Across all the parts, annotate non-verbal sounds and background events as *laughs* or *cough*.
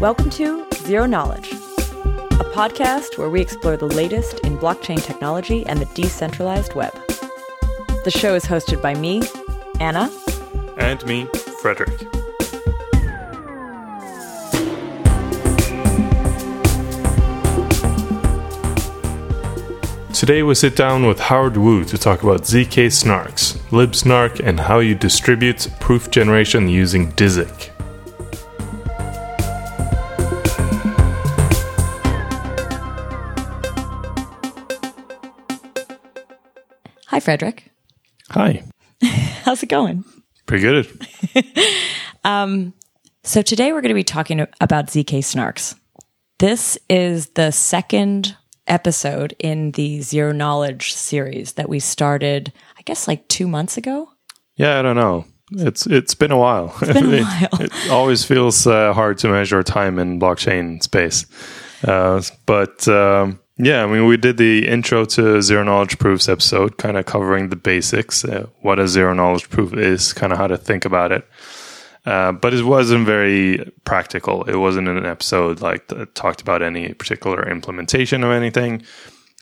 Welcome to Zero Knowledge, a podcast where we explore the latest in blockchain technology and the decentralized web. The show is hosted by me, Anna, And me, Frederick. Today we sit down with Howard Wu to talk about ZK snarks, libsnark, and how you distribute proof generation using DIZK. Frederick. Hi. *laughs* How's it going? Pretty good. *laughs* So, today we're going to be talking about ZK Snarks. This is the second episode in the Zero Knowledge series that we started, I guess, like two months ago. Yeah, I don't know. It's it's been a while. It's been a *laughs* while. it, always feels uh, hard to measure time in blockchain space. Uh, but um, yeah, I mean, we did the intro to zero knowledge proofs episode, kind of covering the basics, uh, what a zero knowledge proof is, kind of how to think about it. Uh, but it wasn't very practical. It wasn't an episode like that talked about any particular implementation of anything.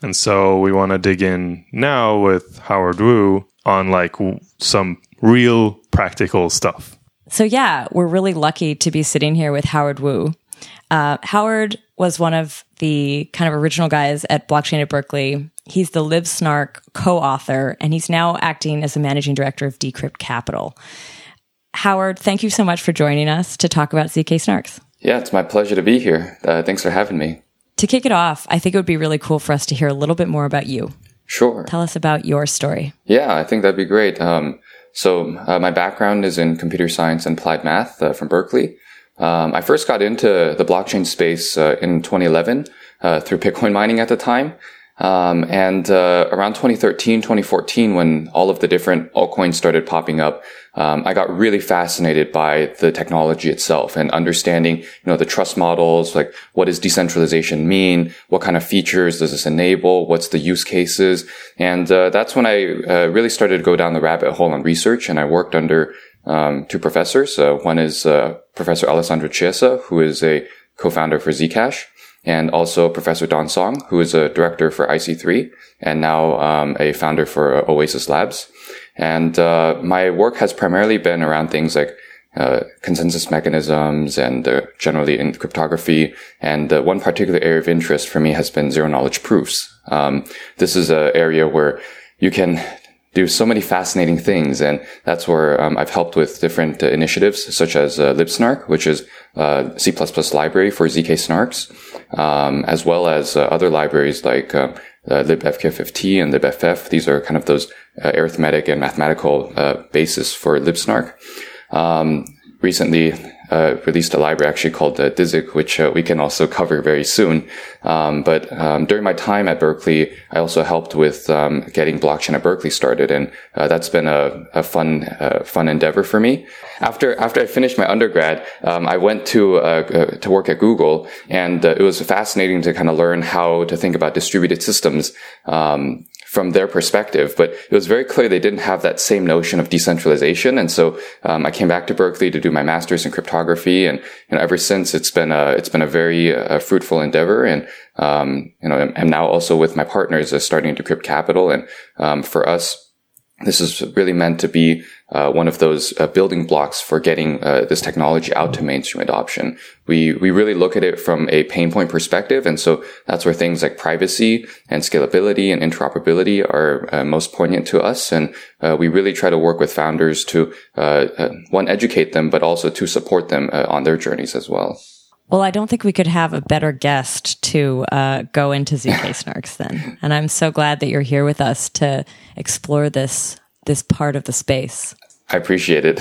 And so we want to dig in now with Howard Wu on like w- some real practical stuff. So, yeah, we're really lucky to be sitting here with Howard Wu. Uh, Howard was one of the kind of original guys at Blockchain at Berkeley. He's the LibSnark co author, and he's now acting as the managing director of Decrypt Capital. Howard, thank you so much for joining us to talk about ZK Snarks. Yeah, it's my pleasure to be here. Uh, thanks for having me. To kick it off, I think it would be really cool for us to hear a little bit more about you. Sure. Tell us about your story. Yeah, I think that'd be great. Um, so uh, my background is in computer science and applied math uh, from Berkeley. Um, I first got into the blockchain space uh, in 2011 uh, through Bitcoin mining at the time. Um, and uh, around 2013, 2014, when all of the different altcoins started popping up, um, I got really fascinated by the technology itself and understanding, you know, the trust models, like what does decentralization mean? What kind of features does this enable? What's the use cases? And uh, that's when I uh, really started to go down the rabbit hole on research, and I worked under um, two professors. Uh, one is uh, Professor Alessandro Chiesa, who is a co-founder for Zcash and also Professor Dawn Song, who is a director for IC3 and now um, a founder for uh, Oasis Labs. And uh, my work has primarily been around things like uh, consensus mechanisms and uh, generally in cryptography. And uh, one particular area of interest for me has been zero knowledge proofs. Um, this is an area where you can do so many fascinating things. And that's where um, I've helped with different uh, initiatives such as uh, LibSnark, which is uh, C++ library for ZK snarks, um, as well as uh, other libraries like uh, uh, libfqfft and libff. These are kind of those uh, arithmetic and mathematical basis for libsnark. Um, recently uh, released a library actually called uh, DIZK, which uh, we can also cover very soon. Um, but um, during my time at Berkeley, I also helped with um, getting blockchain at Berkeley started, and uh, that's been a, a fun, uh, fun endeavor for me. After after I finished my undergrad, um, I went to uh, to work at Google, and it was fascinating to kind of learn how to think about distributed systems. From their perspective, but it was very clear they didn't have that same notion of decentralization. And so um, I came back to Berkeley to do my master's in cryptography, and you know, ever since it's been a it's been a very uh, fruitful endeavor. And um, you know, I'm, I'm now also with my partners uh, starting Decrypt Capital, and um, for us. This is really meant to be uh, one of those uh, building blocks for getting uh, this technology out to mainstream adoption. We we really look at it from a pain point perspective, and so that's where things like privacy and scalability and interoperability are uh, most poignant to us. And uh, we really try to work with founders to uh, one educate them, but also to support them on their journeys as well. Well, I don't think we could have a better guest to uh, go into ZK *laughs* Snarks then. And I'm so glad that you're here with us to explore this this part of the space. I appreciate it.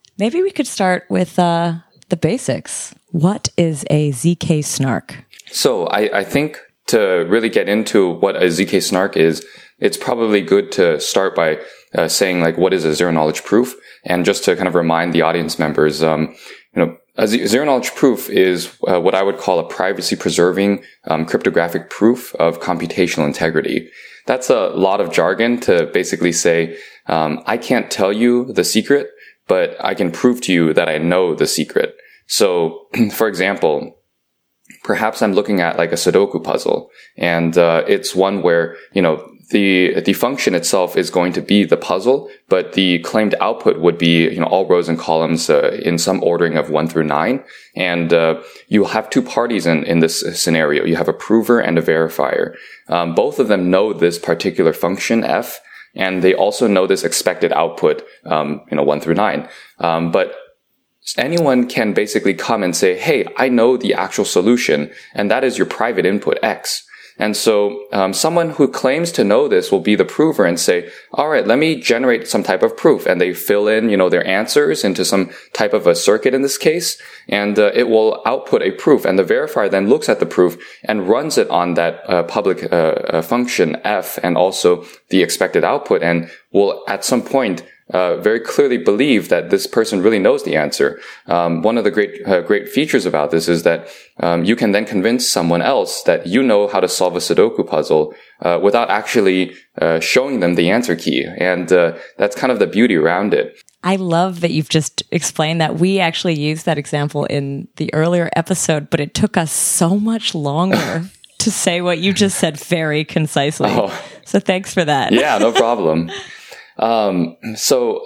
*laughs* Maybe we could start with uh, the basics. What is a ZK Snark? So I, I think to really get into what a ZK Snark is, it's probably good to start by uh, saying like what is a zero knowledge proof, and just to kind of remind the audience members, um, you know, a zero knowledge proof is uh, what I would call a privacy preserving um, cryptographic proof of computational integrity. That's a lot of jargon to basically say, um, I can't tell you the secret, but I can prove to you that I know the secret. So, *clears throat* for example, perhaps I'm looking at like a Sudoku puzzle and uh, it's one where, you know, the, the function itself is going to be the puzzle, but the claimed output would be, you know, all rows and columns uh, in some ordering of one through nine. And uh, you have two parties in, in this scenario. You have a prover and a verifier. Um, both of them know this particular function f, and they also know this expected output, um, you know, one through nine. Um, but anyone can basically come and say, Hey, I know the actual solution, and that is your private input X. And so um, someone who claims to know this will be the prover and say, all right, let me generate some type of proof. And they fill in, you know, their answers into some type of a circuit in this case. And uh, it will output a proof. And the verifier then looks at the proof and runs it on that uh, public uh, uh function F and also the expected output and will at some point uh, very clearly believe that this person really knows the answer. Um, one of the great uh, great features about this is that um, you can then convince someone else that you know how to solve a Sudoku puzzle uh, without actually uh, showing them the answer key, and uh, that's kind of the beauty around it. I love that you've just explained that. We actually used that example in the earlier episode, but it took us so much longer. *laughs* to say what you just said very concisely. Oh. So thanks for that. Yeah, no problem. *laughs* Um, so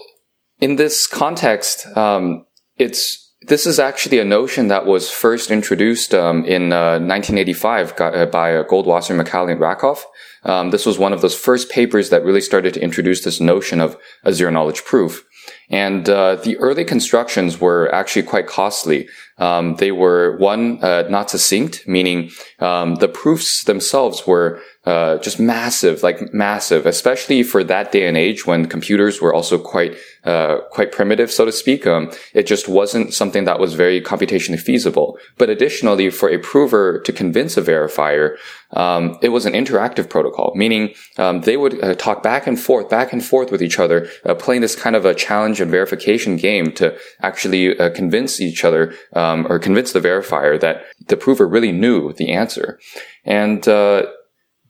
in this context, um, it's this is actually a notion that was first introduced um, in uh, 1985 uh, by uh, Goldwasser, Micali, and Rackoff. Um, this was one of those first papers that really started to introduce this notion of a zero knowledge proof. And uh, the early constructions were actually quite costly. Um, they were one uh, not succinct, meaning um, the proofs themselves were uh, just massive, like massive, especially for that day and age when computers were also quite, uh, quite primitive, so to speak. Um, it just wasn't something that was very computationally feasible. But additionally, for a prover to convince a verifier, um, it was an interactive protocol, meaning um, they would uh, talk back and forth, back and forth with each other, uh, playing this kind of a challenge and verification game to actually uh, convince each other um, or convince the verifier that the prover really knew the answer. And uh,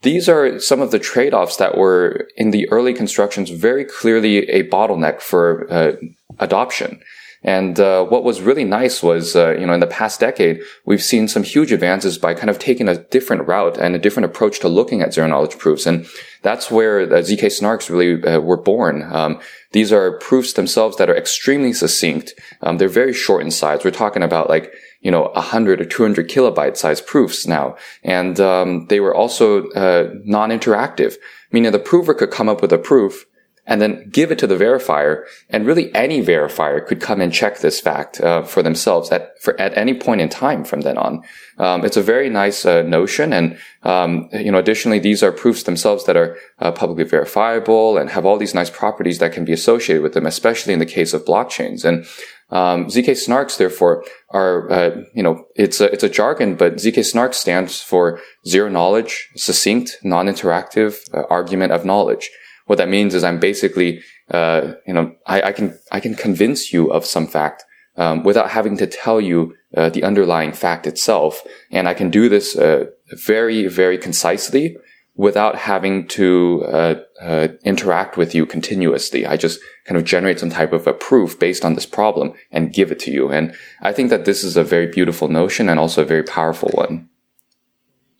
these are some of the trade-offs that were in the early constructions very clearly a bottleneck for uh, adoption. And uh, what was really nice was, uh, you know, in the past decade, we've seen some huge advances by kind of taking a different route and a different approach to looking at zero knowledge proofs. And that's where the ZK snarks really uh, were born. Um, these are proofs themselves that are extremely succinct. Um, they're very short in size. We're talking about like you know, 100 or 200 kilobyte size proofs now. And um, they were also uh, non-interactive, meaning the prover could come up with a proof and then give it to the verifier. And really any verifier could come and check this fact uh, for themselves at, for, at any point in time from then on. Um, it's a very nice uh, notion. And, um, you know, additionally, these are proofs themselves that are uh, publicly verifiable and have all these nice properties that can be associated with them, especially in the case of blockchains. And um, ZK snarks, therefore, are, uh, you know, it's a, it's a jargon, but ZK snark stands for zero knowledge, succinct, non-interactive uh, argument of knowledge. What that means is I'm basically, uh, you know, I, I, can, I can convince you of some fact, um, without having to tell you, uh, the underlying fact itself. And I can do this, uh, very, very concisely without having to uh, uh, interact with you continuously. I just kind of generate some type of a proof based on this problem and give it to you. And I think that this is a very beautiful notion and also a very powerful one.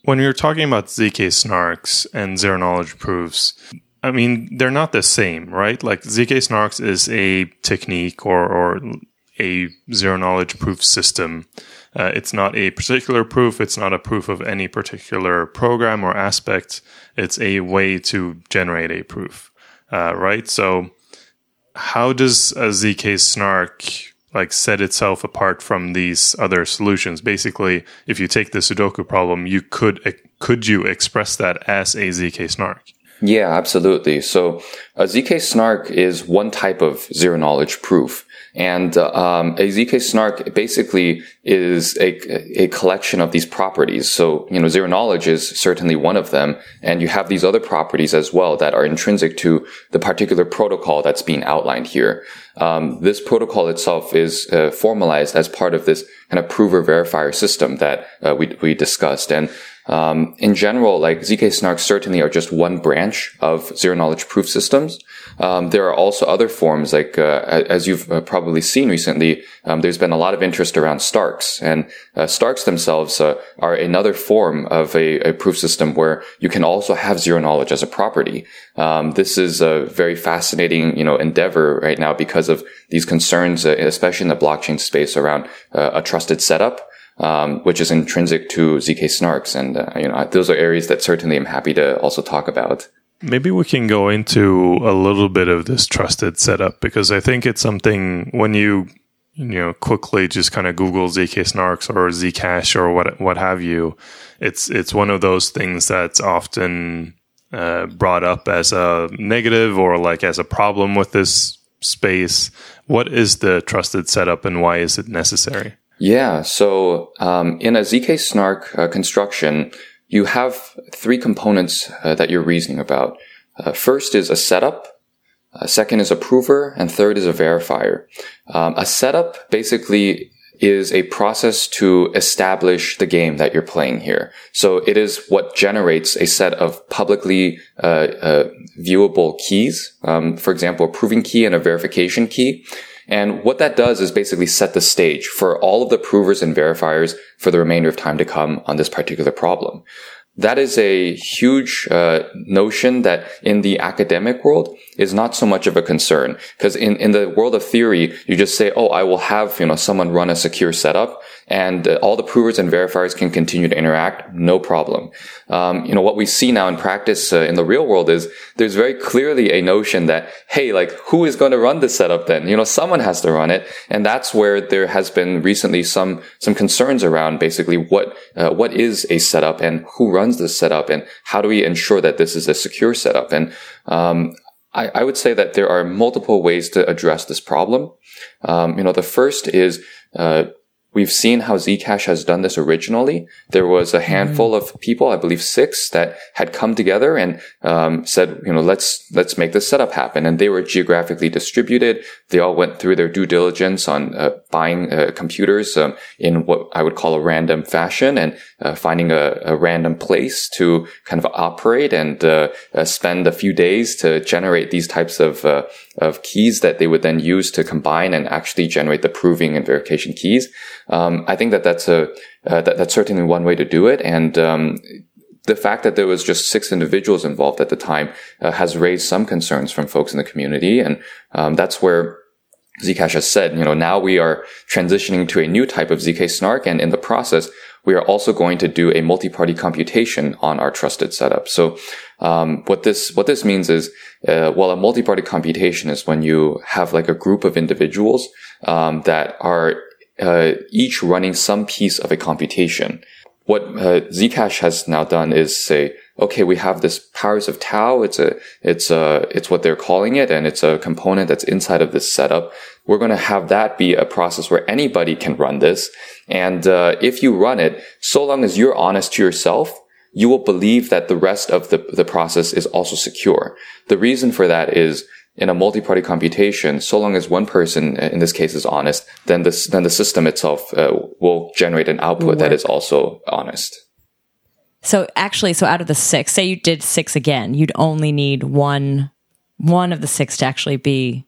When you're talking about ZK snarks and zero knowledge proofs, I mean, they're not the same, right? Like ZK snarks is a technique or, or a zero knowledge proof system uh, it's not a particular proof. It's not a proof of any particular program or aspect. It's a way to generate a proof, uh, right? So, how does a zk snark like set itself apart from these other solutions? Basically, if you take the Sudoku problem, you could could you express that as a zk snark? Yeah, absolutely. So a zk snark is one type of zero knowledge proof. And um, a ZK snark basically is a, a collection of these properties. So, you know, zero knowledge is certainly one of them. And you have these other properties as well that are intrinsic to the particular protocol that's being outlined here. Um, this protocol itself is uh, formalized as part of this kind of prover verifier system that uh, we, we discussed. And Um, in general, like ZK snarks certainly are just one branch of zero knowledge proof systems. Um, there are also other forms, like uh, as you've uh, probably seen recently, um, there's been a lot of interest around Starks, and uh, Starks themselves uh, are another form of a, a, proof system where you can also have zero knowledge as a property. Um, this is a very fascinating, you know, endeavor right now because of these concerns, uh, especially in the blockchain space around uh, a trusted setup. Um, which is intrinsic to ZK snarks. And, you know, those are areas that certainly I'm happy to also talk about. Maybe we can go into a little bit of this trusted setup because I think it's something when you you know quickly just kind of Google zk snarks or zcash or what what have you, it's it's one of those things that's often uh, brought up as a negative or like as a problem with this space. What is the trusted setup and why is it necessary? Yeah, so um, in a zk snark uh, construction you have three components uh, that you're reasoning about. Uh, first is a setup. Uh, second is a prover, and third is a verifier. Um, a setup basically is a process to establish the game that you're playing here. So it is what generates a set of publicly uh, uh, viewable keys. Um, for example, a proving key and a verification key. And what that does is basically set the stage for all of the provers and verifiers for the remainder of time to come on this particular problem. That is a huge uh, notion that in the academic world is not so much of a concern because in, in the world of theory, you just say, "Oh, I will have you know someone run a secure setup, and uh, all the provers and verifiers can continue to interact, no problem." Um, you know what we see now in practice uh, in the real world is there's very clearly a notion that hey, like who is going to run this setup then? You know, someone has to run it, and that's where there has been recently some some concerns around basically what uh, what is a setup and who runs this setup and how do we ensure that this is a secure setup? And um, I, I, would say that there are multiple ways to address this problem. Um, you know, the first is uh, We've seen how Zcash has done this originally. There was a handful mm. of people, I believe six, that had come together and um, said, you know, let's let's make this setup happen. And they were geographically distributed. They all went through their due diligence on uh, buying uh, computers um, in what I would call a random fashion and uh, finding a, a, random place to kind of operate and uh, uh, spend a few days to generate these types of uh, of keys that they would then use to combine and actually generate the proving and verification keys. Um, I think that that's a uh, that, that's certainly one way to do it, and um, the fact that there was just six individuals involved at the time uh, has raised some concerns from folks in the community, and um, that's where Zcash has said, you know, now we are transitioning to a new type of ZK snark, and in the process, we are also going to do a multi-party computation on our trusted setup. So, um, what this what this means is, uh, well, a multi-party computation is when you have like a group of individuals um, that are uh, each running some piece of a computation. What uh, Zcash has now done is say, okay, we have this powers of tau. It's a, it's a, it's what they're calling it, and it's a component that's inside of this setup. We're going to have that be a process where anybody can run this, and uh, if you run it, so long as you're honest to yourself, you will believe that the rest of the, the process is also secure. The reason for that is in a multi-party computation, so long as one person, in this case, is honest, then this then the system itself uh, will generate an output that is also honest. So actually, so out of the six, say you did six again, you'd only need one one of the six to actually be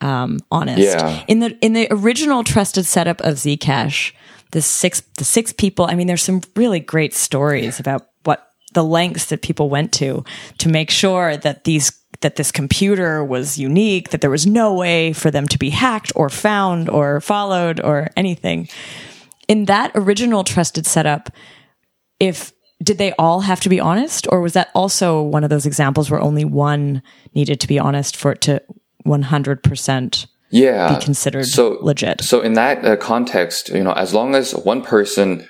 um, honest. Yeah. In the in the original trusted setup of Zcash, the six the six people. I mean, there's some really great stories about what the lengths that people went to to make sure that these that this computer was unique, that there was no way for them to be hacked or found or followed or anything. In that original trusted setup, if did they all have to be honest? Or was that also one of those examples where only one needed to be honest for it to 100% yeah. be considered so, legit? so in that uh, context you know as long as one person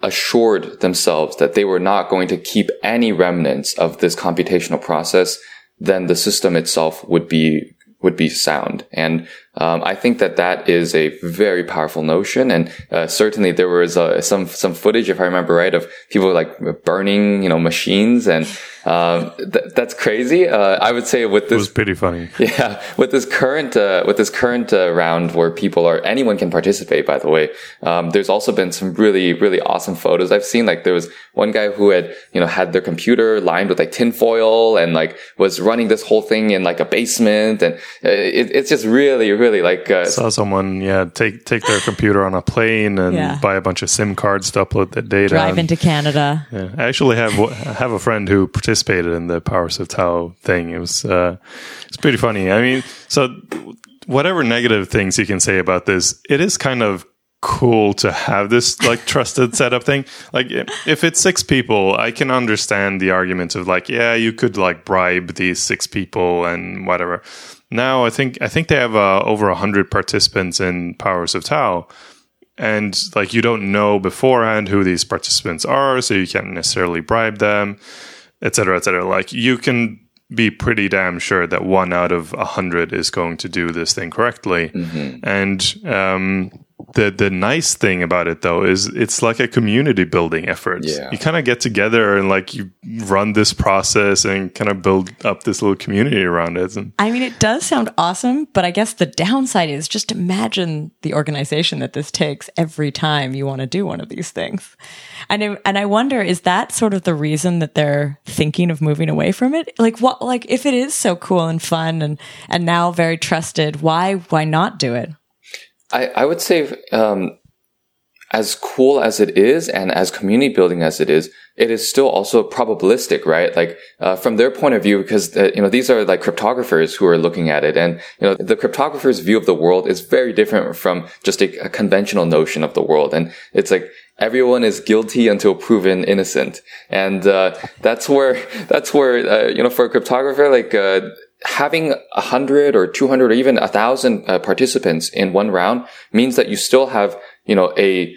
assured themselves that they were not going to keep any remnants of this computational process then the system itself would be would be sound. And Um, I think that that is a very powerful notion, and uh, certainly there was uh, some some footage, if I remember right, of people like burning, you know, machines, and um, th- that's crazy. Uh, I would say with this It was pretty funny. *laughs* yeah, with this current uh, with this current uh, round where people are anyone can participate. By the way, um, there's also been some really really awesome photos I've seen. Like there was one guy who had you know had their computer lined with like tinfoil and like was running this whole thing in like a basement, and uh, it, it's just really really like uh, Saw someone, yeah, take take their computer on a plane and Yeah. buy a bunch of SIM cards to upload the data. Drive into Canada. Yeah, I actually have I have a friend who participated in the Powers of Tau thing. It was uh, it's pretty funny. I mean, so whatever negative things you can say about this, it is kind of cool to have this like trusted *laughs* setup thing. Like if it's six people, I can understand the argument of like, yeah, you could like bribe these six people and whatever. Now I think I think they have uh, over a hundred participants in Powers of Tau. And like you don't know beforehand who these participants are so you can't necessarily bribe them et cetera, et cetera. like you can be pretty damn sure that one out of a hundred is going to do this thing correctly. And um the the nice thing about it though is it's like a community building effort. Yeah. You kind of get together and like you run this process and kind of build up this little community around it. And I mean, it does sound awesome, but I guess the downside is just imagine the organization that this takes every time you want to do one of these things. And I, and I wonder, is that sort of the reason that they're thinking of moving away from it? Like what, like if it is so cool and fun and, and now very trusted, why, why not do it? I, I would say, um, as cool as it is and as community building as it is, it is still also probabilistic, right? Like, uh, from their point of view, because, uh, you know, these are like cryptographers who are looking at it. And, you know, the cryptographer's view of the world is very different from just a, a conventional notion of the world. And it's like, everyone is guilty until proven innocent. And, uh, that's where, *laughs* that's where, uh, you know, for a cryptographer, like, uh, having a hundred or 200 or even a thousand uh, participants in one round means that you still have, you know, a,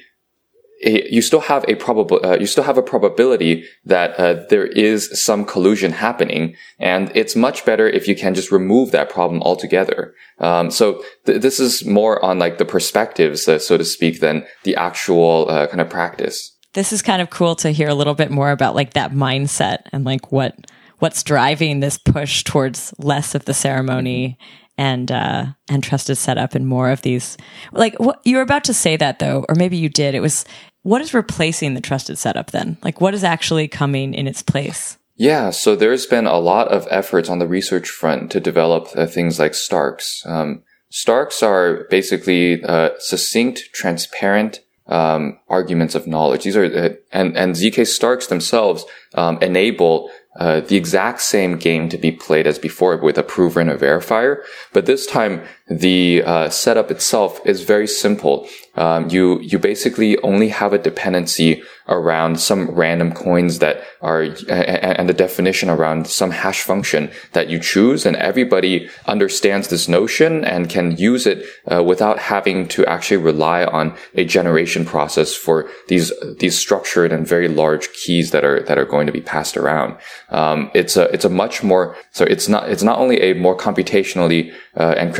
a you still have a probable, uh, you still have a probability that uh, there is some collusion happening, and it's much better if you can just remove that problem altogether. Um, so th- this is more on like the perspectives, uh, so to speak, than the actual uh, kind of practice. This is kind of cool to hear a little bit more about like that mindset and like what, what's driving this push towards less of the ceremony and uh and trusted setup and more of these like what you were about to say that though or maybe you did it was what is replacing the trusted setup then like what is actually coming in its place Yeah, so there's been a lot of efforts on the research front to develop uh, things like Starks. Um, Starks are basically uh, succinct, transparent um, arguments of knowledge. These are uh, and and zk Starks themselves um, enable uh, the exact same game to be played as before with a prover and a verifier. But this time, the uh, setup itself is very simple. Um, you you basically only have a dependency around some random coins that are and the definition around some hash function that you choose, and everybody understands this notion and can use it uh, without having to actually rely on a generation process for these these structured and very large keys that are that are going to be passed around. Um, it's a it's a much more so it's not it's not only a more computationally uh, and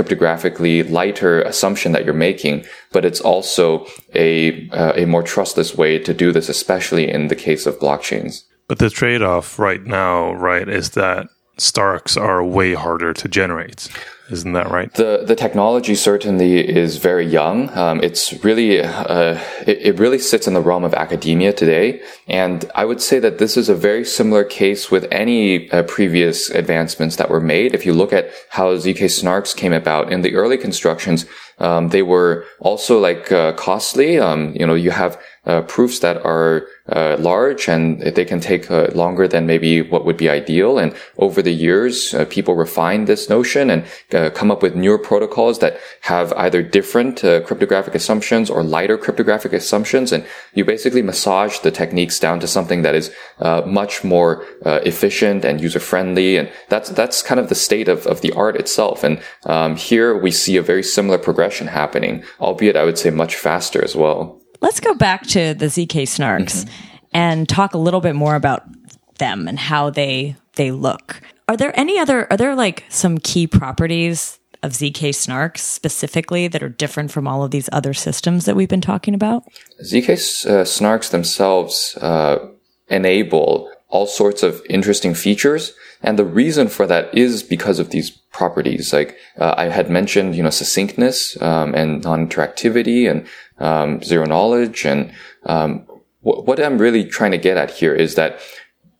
lighter assumption that you're making, but it's also a uh, a more trustless way to do this, especially in the case of blockchains. but the trade off right now, right, is that Starks are way harder to generate. Isn't that right? The the technology certainly is very young. Um, it's really uh, it, it really sits in the realm of academia today, and I would say that this is a very similar case with any uh, previous advancements that were made. If you look at how zk snarks came about in the early constructions, um, they were also like uh, costly. Um, you know, you have uh, proofs that are uh, large and they can take uh, longer than maybe what would be ideal. And over the years, uh, people refine this notion and uh, come up with newer protocols that have either different uh, cryptographic assumptions or lighter cryptographic assumptions. And you basically massage the techniques down to something that is uh, much more efficient and user friendly. And that's that's kind of the state of, of the art itself. And um, here we see a very similar progression happening, albeit I would say much faster as well. Let's go back to the zk snarks and talk a little bit more about them and how they they look are there any other are there like some key properties of ZK snarks specifically that are different from all of these other systems that we've been talking about? ZK uh, snarks themselves uh, enable all sorts of interesting features. And the reason for that is because of these properties. Like uh, I had mentioned, you know, succinctness um, and non-interactivity and um, zero knowledge. And um, what I'm really trying to get at here is that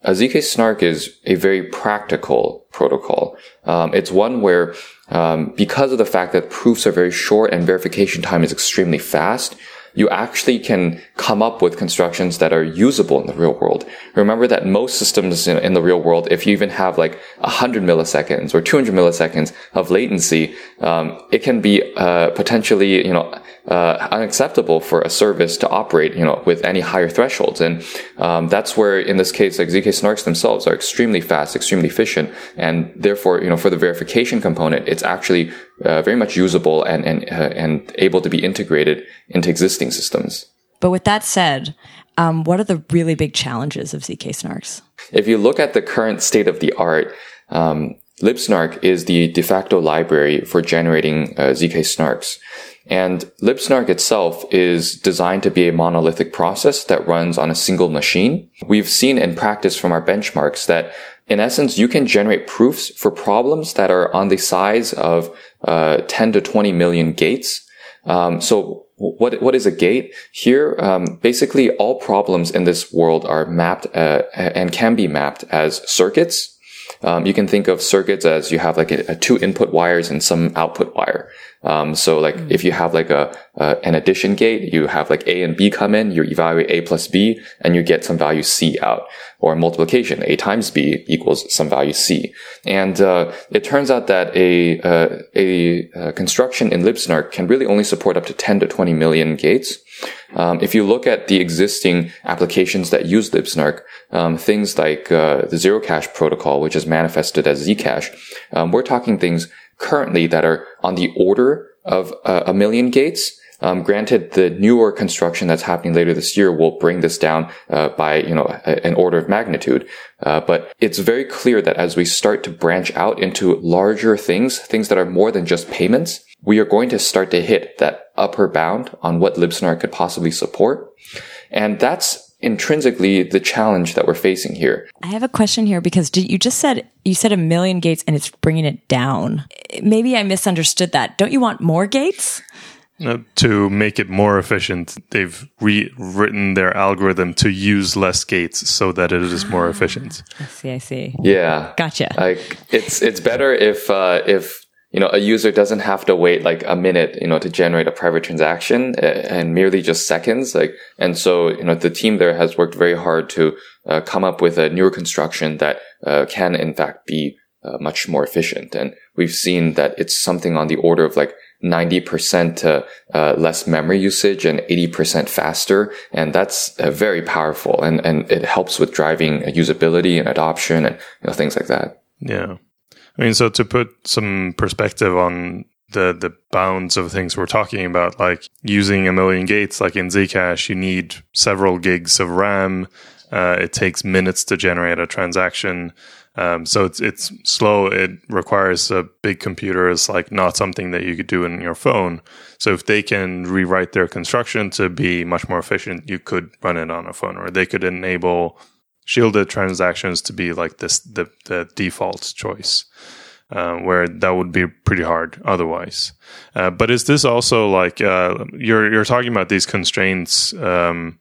a ZK Snark is a very practical protocol. Um, it's one where, um, because of the fact that proofs are very short and verification time is extremely fast, you actually can come up with constructions that are usable in the real world. Remember that most systems in, in the real world, if you even have like 100 milliseconds or 200 milliseconds of latency, um, it can be uh, potentially, you know, uh, unacceptable for a service to operate, you know, with any higher thresholds. And um, that's where, in this case, like ZK Snarks themselves are extremely fast, extremely efficient, and therefore, you know, for the verification component, it's actually uh, very much usable and and uh, and able to be integrated into existing systems. But with that said, um, what are the really big challenges of ZK Snarks? If you look at the current state of the art, um, libsnark is the de facto library for generating uh, ZK snarks. And libsnark itself is designed to be a monolithic process that runs on a single machine. We've seen in practice from our benchmarks that in essence, you can generate proofs for problems that are on the size of uh, 10 to 20 million gates. Um, so what what is a gate here? Um, basically, all problems in this world are mapped uh, and can be mapped as circuits. Um, you can think of circuits as you have like a, a two input wires and some output wire. Um, so like mm. if you have like a, uh, an addition gate, you have like A and B come in, you evaluate A plus B and you get some value C out or multiplication. A times B equals some value C. And, uh, it turns out that a, uh, a, a, construction in libsnark can really only support up to 10 to 20 million gates. Um, if you look at the existing applications that use libsnark, um, things like, uh, the Zerocash protocol, which is manifested as Zcash, um, we're talking things currently that are on the order of uh, a million gates. Um, granted, the newer construction that's happening later this year will bring this down uh, by you know a, an order of magnitude. Uh, but it's very clear that as we start to branch out into larger things, things that are more than just payments, we are going to start to hit that upper bound on what libsnark could possibly support, and that's intrinsically the challenge that we're facing here. I have a question here because you just said you said a million gates and it's bringing it down. Maybe I misunderstood that. Don't you want more gates? Uh, to make it more efficient, they've rewritten their algorithm to use less gates so that it is more efficient. I see. I see. Yeah, gotcha. Like it's it's better if uh, if you know, a user doesn't have to wait like a minute, you know, to generate a private transaction uh, and merely just seconds. Like, and so, you know, the team there has worked very hard to uh, come up with a newer construction that uh, can in fact be uh, much more efficient. And we've seen that it's something on the order of like 90% uh, less memory usage and 80% faster. And that's uh, very powerful. And, and it helps with driving usability and adoption and you know, things like that. Yeah. I mean, so to put some perspective on the the bounds of things we're talking about, like using a million gates, like in Zcash, you need several gigs of RAM. Uh, it takes minutes to generate a transaction. Um, so it's it's slow. It requires a big computer. It's like not something that you could do in your phone. So if they can rewrite their construction to be much more efficient, you could run it on a phone, or they could enable shielded transactions to be like this the, the default choice uh, where that would be pretty hard otherwise uh, but is this also like uh, you're you're talking about these constraints um,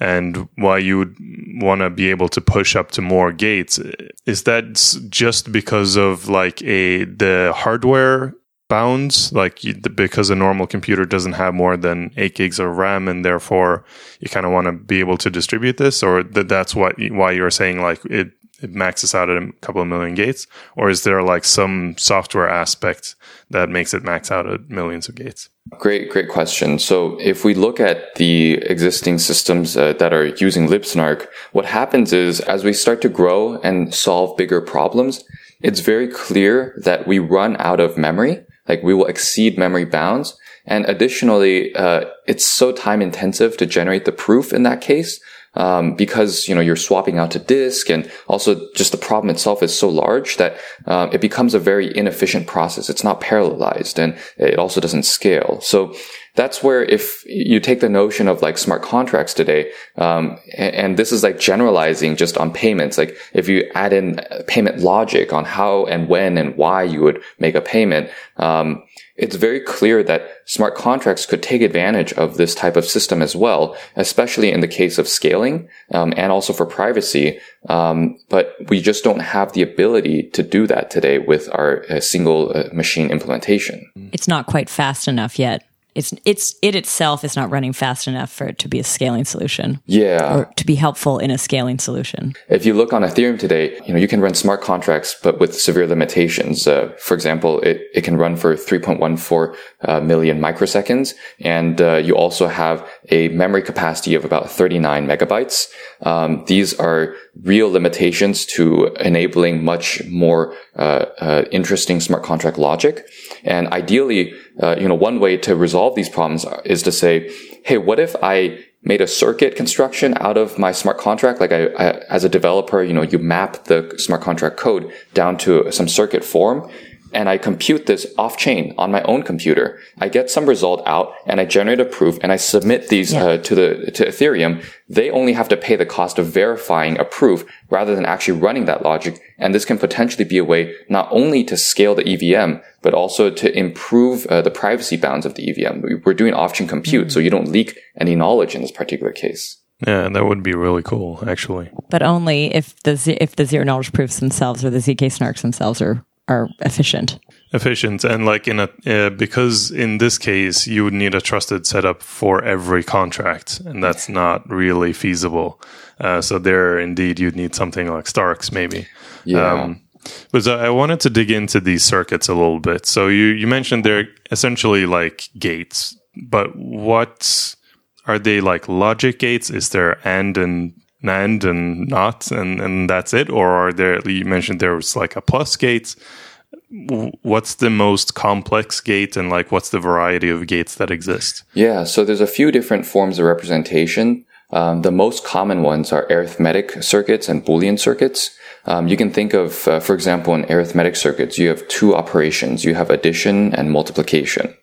and why you would want to be able to push up to more gates. Is that just because of like a the hardware bounds? Like you, because a normal computer doesn't have more than 8 gigs of ram and therefore you kind of want to be able to distribute this? Or that that's what why you're saying like it it maxes out at a couple of million gates or is there like some software aspect that makes it max out at millions of gates great great question so if we look at the existing systems uh, that are using libsnark what happens is as we start to grow and solve bigger problems it's very clear that we run out of memory like we will exceed memory bounds. And additionally, uh, it's so time intensive to generate the proof in that case. Um, because you know you're swapping out to disk, and also just the problem itself is so large that um, it becomes a very inefficient process. It's not parallelized, and it also doesn't scale. So that's where if you take the notion of like smart contracts today, um, and, and, this is like generalizing just on payments, like if you add in payment logic on how and when and why you would make a payment, um, it's very clear that smart contracts could take advantage of this type of system as well, especially in the case of scaling um, and also for privacy. Um, but we just don't have the ability to do that today with our uh, single uh, machine implementation. It's not quite fast enough yet it's it's it itself is not running fast enough for it to be a scaling solution. Yeah. Or to be helpful in a scaling solution. If you look on Ethereum today, you know, you can run smart contracts, but with severe limitations. Uh, for example, it, it can run for 3.14 uh, million microseconds. And uh, you also have a memory capacity of about 39 megabytes. Um, these are real limitations to enabling much more uh, uh, interesting smart contract logic. And ideally, uh, you know, one way to resolve these problems is to say, hey, what if I made a circuit construction out of my smart contract? Like I, I as a developer, you know, you map the smart contract code down to some circuit form and I compute this off chain on my own computer. I get some result out and I generate a proof and I submit these yeah. uh, to the to Ethereum. They only have to pay the cost of verifying a proof rather than actually running that logic. And this can potentially be a way not only to scale the EVM but also to improve uh, the privacy bounds of the EVM. We're doing off chain compute, mm-hmm. so you don't leak any knowledge in this particular case. Yeah, that would be really cool, actually. But only if the if the zero knowledge proofs themselves or the zk snarks themselves are are efficient. Efficient. And like in a uh, because in this case you would need a trusted setup for every contract and that's not really feasible. Uh, so there indeed you'd need something like starks maybe. Yeah. Um, but I wanted to dig into these circuits a little bit. So you, you mentioned they're essentially like gates, but what are they like logic gates? Is there and and NAND and not and, and that's it? Or are there, you mentioned there was like a plus gate. What's the most complex gate and like what's the variety of gates that exist? Yeah, so there's a few different forms of representation. Um, the most common ones are arithmetic circuits and Boolean circuits. Um, you can think of, uh, for example, in arithmetic circuits, you have two operations. You have addition and multiplication.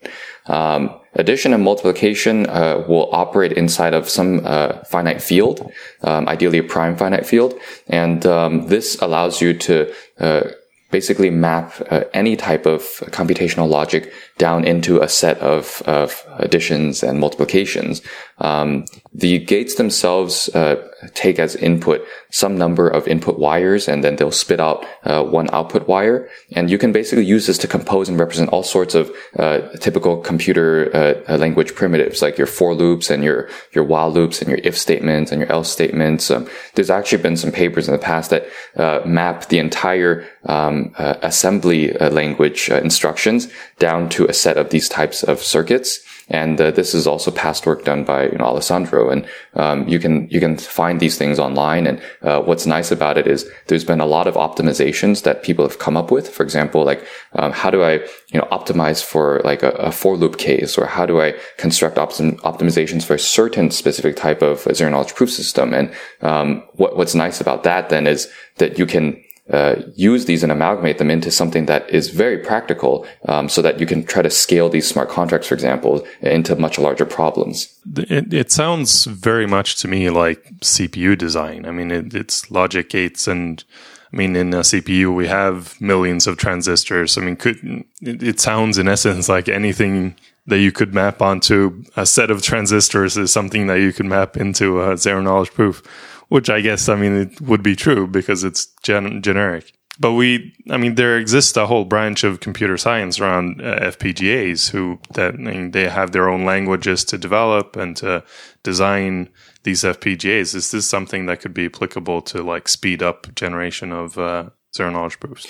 Um, addition and multiplication uh, will operate inside of some uh, finite field, um, ideally a prime finite field, and um, this allows you to uh, basically map uh, any type of computational logic down into a set of, of additions and multiplications. Um, the gates themselves uh, take as input some number of input wires, and then they'll spit out uh, one output wire. And you can basically use this to compose and represent all sorts of uh, typical computer uh, language primitives, like your for loops and your your while loops and your if statements and your else statements. Um, there's actually been some papers in the past that uh, map the entire um, uh, assembly language instructions down to a set of these types of circuits. And uh, this is also past work done by you know, Alessandro. And um, you can you can find these things online. And uh, what's nice about it is there's been a lot of optimizations that people have come up with. For example, like um, how do I you know optimize for like a, a for loop case, or how do I construct optim- optimizations for a certain specific type of zero knowledge proof system? And um, what, what's nice about that then is that you can uh, use these and amalgamate them into something that is very practical um, so that you can try to scale these smart contracts, for example, into much larger problems. It, it sounds very much to me like CPU design. I mean, it, it's logic gates and I mean, in a CPU, we have millions of transistors. I mean, could, it, sounds in essence like anything that you could map onto a set of transistors is something that you could map into a zero knowledge proof which I guess, I mean, it would be true because it's gen- generic. But we, I mean, there exists a whole branch of computer science around uh, FPGAs who that I mean, they have their own languages to develop and to design these FPGAs. Is this something that could be applicable to like speed up generation of uh, zero knowledge proofs?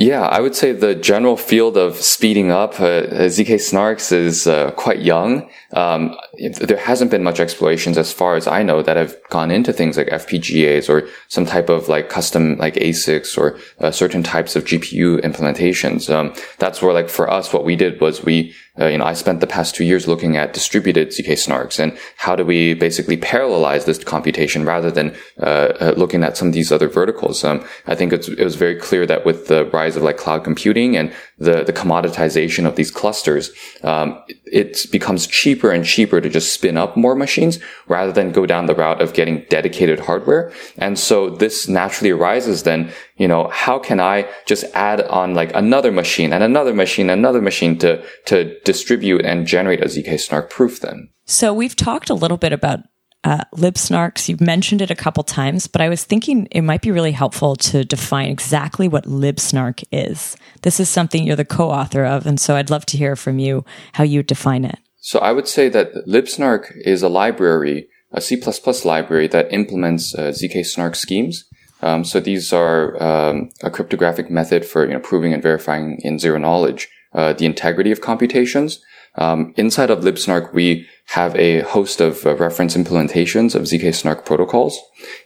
Yeah, I would say the general field of speeding up uh, ZK snarks is uh, quite young. Um, there hasn't been much explorations as far as I know that have gone into things like FPGAs or some type of like custom like ASICs or uh, certain types of GPU implementations. Um, that's where like for us, what we did was we uh, you know, I spent the past two years looking at distributed ZK snarks and how do we basically parallelize this computation rather than uh, uh, looking at some of these other verticals. Um, I think it was very clear that with the rise of like cloud computing and the, the commoditization of these clusters, um, it becomes cheaper and cheaper to just spin up more machines rather than go down the route of getting dedicated hardware. And so this naturally arises then, you know, how can I just add on like another machine and another machine, another machine to, to distribute and generate a ZK snark proof then? So we've talked a little bit about uh, libsnarks. You've mentioned it a couple times, but I was thinking it might be really helpful to define exactly what libsnark is. This is something you're the co-author of, and so I'd love to hear from you how you define it. So I would say that libsnark is a library, a C++ library that implements uh, ZK snark schemes. Um, so these are um, a cryptographic method for you know, proving and verifying in zero knowledge uh, the integrity of computations. Um, inside of libsnark, we have a host of uh, reference implementations of ZK Snark protocols.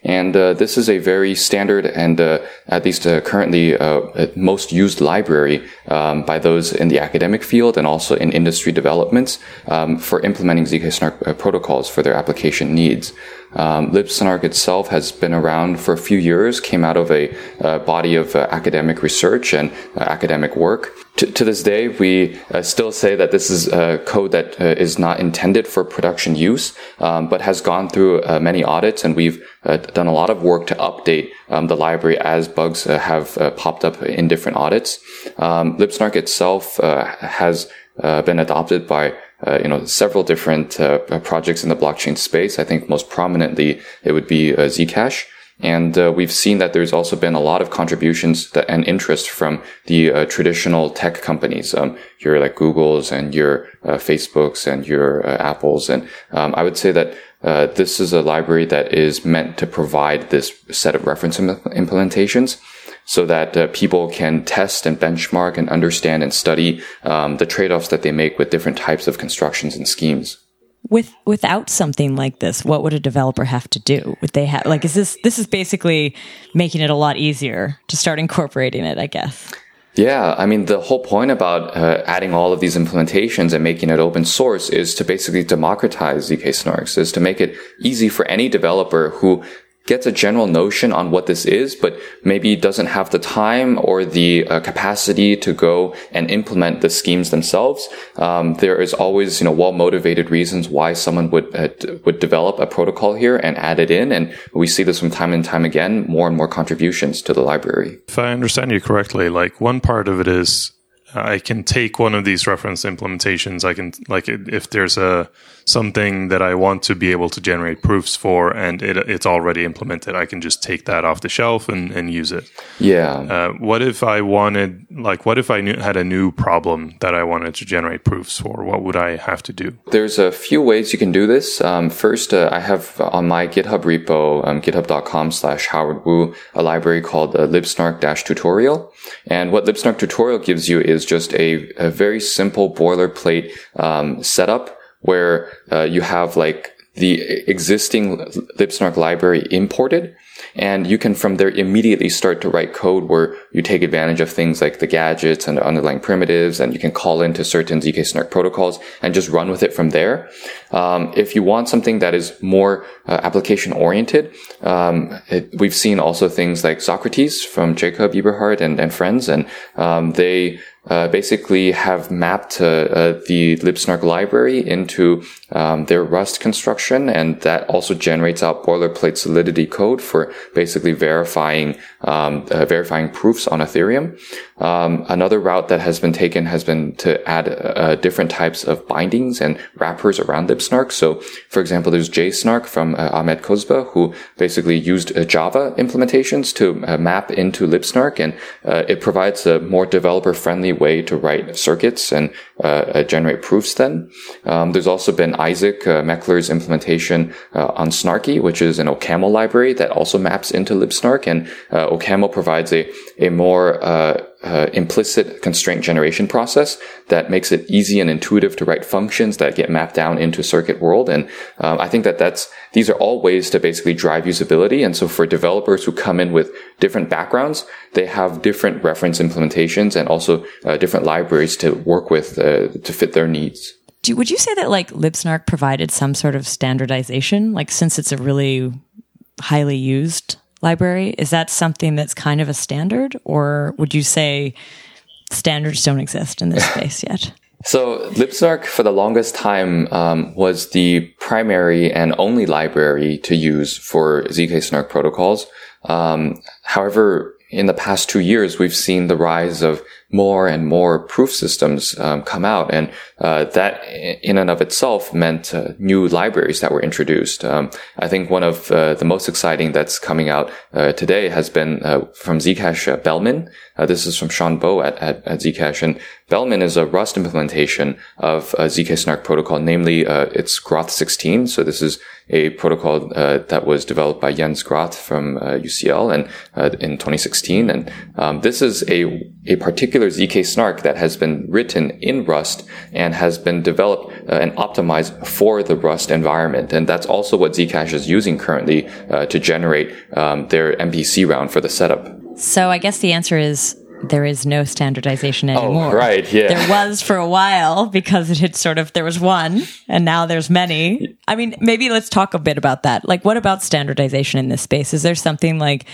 And uh, this is a very standard and uh, at least uh, currently uh, most used library um, by those in the academic field and also in industry developments um, for implementing ZK Snark uh, protocols for their application needs. Um, LibSnark itself has been around for a few years, came out of a body of academic research and academic work. To, to, this day, we still say that this is code that is not intended for production use, um, but has gone through uh, many audits, and we've uh, done a lot of work to update um, the library as bugs uh, have uh, popped up in different audits. Um, LibSnark itself uh, has uh, been adopted by you know several different projects in the blockchain space. I think most prominently it would be Zcash. And uh, we've seen that there's also been a lot of contributions that, and interest from the uh, traditional tech companies, um, your like Googles and your uh, Facebooks and your uh, Apples. And um, I would say that uh, this is a library that is meant to provide this set of reference Im- implementations so that uh, people can test and benchmark and understand and study um, the trade-offs that they make with different types of constructions and schemes with without something like this what would a developer have to do? Would they have like is this this is basically making it a lot easier to start incorporating it i guess. Yeah, I mean, the whole point about uh, adding all of these implementations and making it open source is to basically democratize ZK Snarks, is to make it easy for any developer who gets a general notion on what this is, but maybe doesn't have the time or the uh, capacity to go and implement the schemes themselves. Um, there is always, you know, well-motivated reasons why someone would uh, would develop a protocol here and add it in, and we see this from time and time again. More and more contributions to the library. If I understand you correctly, like one part of it is I can take one of these reference implementations. I can like if there's a something that I want to be able to generate proofs for, and it, it's already implemented, I can just take that off the shelf and, and use it. Yeah. Uh, what if I wanted, like, what if I knew, had a new problem that I wanted to generate proofs for? What would I have to do? There's a few ways you can do this. Um, first, uh, I have on my GitHub repo, um, github.com slash Howard Wu, a library called uh, libsnark-tutorial. And what libsnark tutorial gives you is just a, a very simple boilerplate um, setup where uh, you have like the existing libsnark library imported and you can from there immediately start to write code where you take advantage of things like the gadgets and underlying primitives, and you can call into certain ZK Snark protocols and just run with it from there. Um, if you want something that is more uh, application oriented, um, it, we've seen also things like ZoKrates from Jacob Eberhardt and, and friends, and um, they uh, basically have mapped uh, uh, the libsnark library into um, their Rust construction, and that also generates out boilerplate solidity code for basically verifying um, uh, verifying proofs on Ethereum. Um, another route that has been taken has been to add uh, different types of bindings and wrappers around libsnark. So, for example, there's JSnark from uh, Ahmed Kosba, who basically used Java implementations to map into libsnark, and it provides a more developer-friendly way to write circuits and uh, generate proofs then. Um, there's also been Izaak uh, Meckler's implementation uh, on Snarky, which is an OCaml library that also maps into libsnark. And uh, OCaml provides a, a more uh, uh, implicit constraint generation process that makes it easy and intuitive to write functions that get mapped down into circuit world. And um, I think that that's these are all ways to basically drive usability. And so for developers who come in with different backgrounds, they have different reference implementations and also uh, different libraries to work with to fit their needs. Do, would you say that like libsnark provided some sort of standardization? Like since it's a really highly used library, is that something that's kind of a standard, or would you say standards don't exist in this *laughs* space yet? So libsnark for the longest time um, was the primary and only library to use for zk snark protocols. Um, however, in the past two years, we've seen the rise of more and more proof systems um, come out, and uh, that in and of itself meant uh, new libraries that were introduced. Um, I think one of uh, the most exciting that's coming out uh, today has been uh, from Zcash uh, Bellman. this is from Sean Bowe at, at, at, Zcash, and Bellman is a Rust implementation of ZK Snark protocol, namely it's Groth 16. So this is a protocol that was developed by Jens Groth from UCL and in 2016, and um, this is a a particular ZK snark that has been written in Rust and has been developed uh, and optimized for the Rust environment. And that's also what Zcash is using currently uh, to generate um, their MPC round for the setup. So I guess the answer is there is no standardization oh, anymore. Oh, right, yeah. There was for a while because it had sort of there was one and now there's many. I mean, maybe let's talk a bit about that. Like what about standardization in this space? Is there something like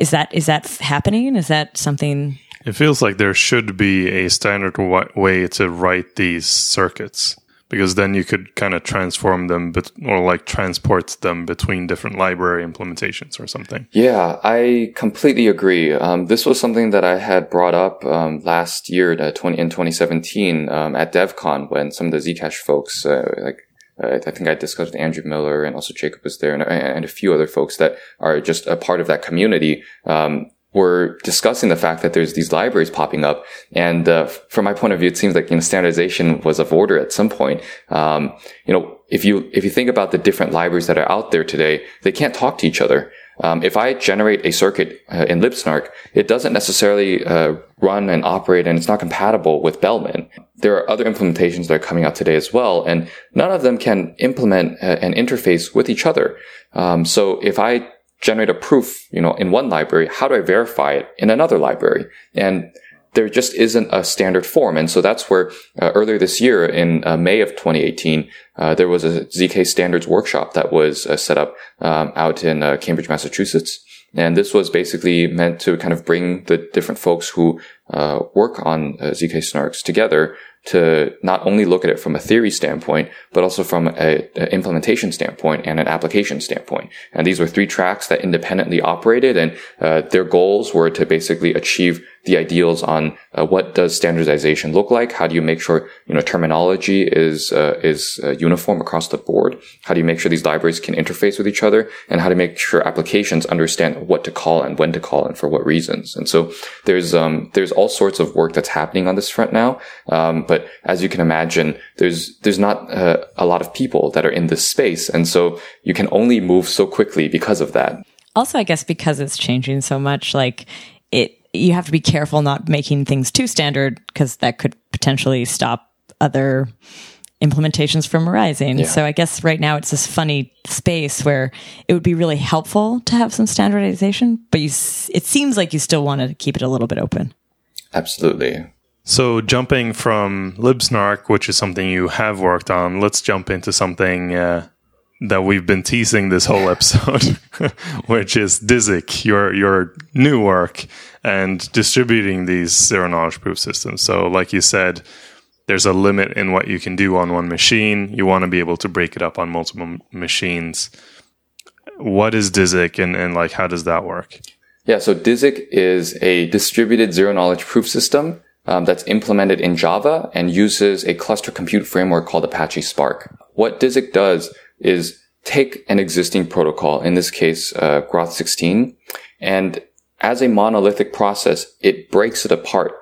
is that is that happening? Is that something it feels like there should be a standard way to write these circuits because then you could kind of transform them bet- or like transport them between different library implementations or something. Yeah, I completely agree. Um, this was something that I had brought up um, last year, uh, 20, in 2017 um, at DevCon when some of the Zcash folks, uh, like uh, I think I discussed with Andrew Miller and also Jacob was there and, and, a few other folks that are just a part of that community. Um, we're discussing the fact that there's these libraries popping up. And uh, from my point of view, it seems like you know standardization was of order at some point. Um, you know, if you if you think about the different libraries that are out there today, they can't talk to each other. Um, if I generate a circuit uh, in libsnark, it doesn't necessarily uh, run and operate, and it's not compatible with Bellman. There are other implementations that are coming out today as well, and none of them can implement uh, an interface with each other. Um, so if I generate a proof, you know, in one library, how do I verify it in another library? And there just isn't a standard form. And so that's where uh, earlier this year in uh, May of 2018, uh, there was a ZK standards workshop that was uh, set up um, out in uh, Cambridge, Massachusetts. And this was basically meant to kind of bring the different folks who uh, work on ZK snarks together to not only look at it from a theory standpoint, but also from an implementation standpoint and an application standpoint. And these were three tracks that independently operated and uh, their goals were to basically achieve the ideals on uh, what does standardization look like? How do you make sure, you know, terminology is, uh, is uh, uniform across the board? How do you make sure these libraries can interface with each other? And how to make sure applications understand what to call and when to call and for what reasons? And so there's, um, there's all sorts of work that's happening on this front now. Um, but as you can imagine, there's, there's not uh, a lot of people that are in this space. And so you can only move so quickly because of that. Also, I guess because it's changing so much, like it, you have to be careful not making things too standard because that could potentially stop other implementations from arising. Yeah. So I guess right now it's this funny space where it would be really helpful to have some standardization, but you, it seems like you still want to keep it a little bit open. Absolutely. So jumping from libsnark, which is something you have worked on, let's jump into something uh, that we've been teasing this whole *laughs* episode, *laughs* which is DIZK, your your new work and distributing these zero knowledge proof systems. So, like you said, there's a limit in what you can do on one machine. You want to be able to break it up on multiple machines. What is DIZK and, and like how does that work? Yeah, so DIZK is a distributed zero knowledge proof system um, that's implemented in Java and uses a cluster compute framework called Apache Spark. What DIZK does is take an existing protocol, in this case, uh, Groth 16, and as a monolithic process, it breaks it apart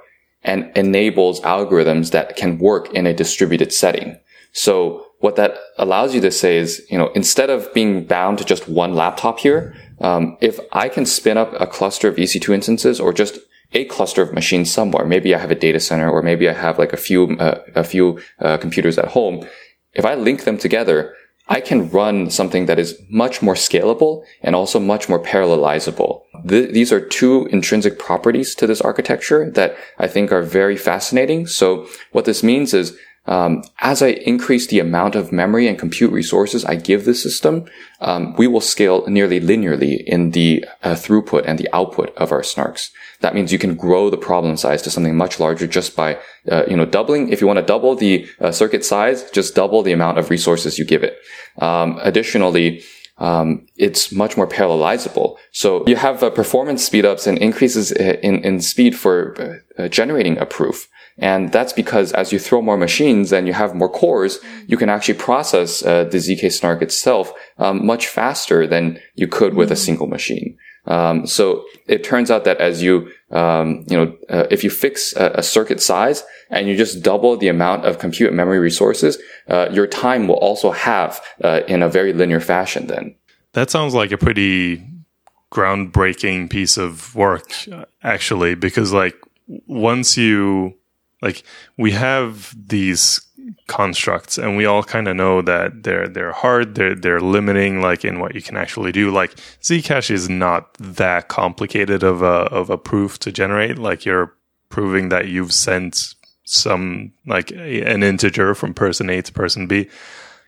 and enables algorithms that can work in a distributed setting. So what that allows you to say is, you know, instead of being bound to just one laptop here, um, if I can spin up a cluster of EC2 instances or just a cluster of machines somewhere. Maybe I have a data center or maybe I have like a few, uh, a few uh, computers at home. If I link them together, I can run something that is much more scalable and also much more parallelizable. Th- these are two intrinsic properties to this architecture that I think are very fascinating. So what this means is um, as I increase the amount of memory and compute resources I give the system, um, we will scale nearly linearly in the uh, throughput and the output of our snarks. That means you can grow the problem size to something much larger just by, uh, you know, doubling. If you want to double the uh, circuit size, just double the amount of resources you give it. Um, additionally, um, it's much more parallelizable. So you have uh, performance speedups and increases uh, in, in speed for uh, generating a proof. And that's because as you throw more machines and you have more cores, you can actually process uh, the ZK Snark itself um, much faster than you could with a single machine. Um, so it turns out that as you, um, you know, uh, if you fix a, a, circuit size and you just double the amount of compute memory resources, uh, your time will also have uh, in a very linear fashion. Then that sounds like a pretty groundbreaking piece of work, actually, because like once you like we have these constructs and we all kind of know that they're they're hard they're they're limiting like in what you can actually do. Like zcash is not that complicated of a of a proof to generate. Like you're proving that you've sent some like an integer from person a to person b.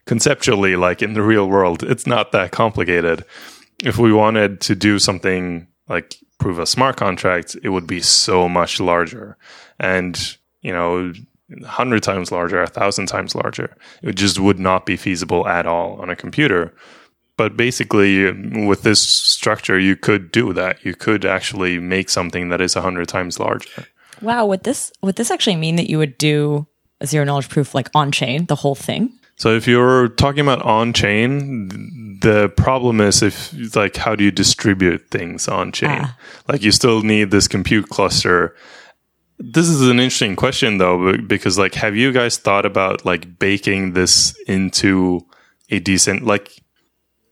Conceptually like in the real world it's not that complicated. If we wanted to do something like prove a smart contract it would be so much larger. And you know a hundred times larger, a thousand times larger. It just would not be feasible at all on a computer. But basically, with this structure, you could do that. You could actually make something that is a hundred times larger. Wow, would this would this actually mean that you would do a zero knowledge proof like on chain, the whole thing? So if you're talking about on chain, the problem is if like how do you distribute things on chain? Ah. Like you still need this compute cluster this is an interesting question though, because like, have you guys thought about like baking this into a decent, like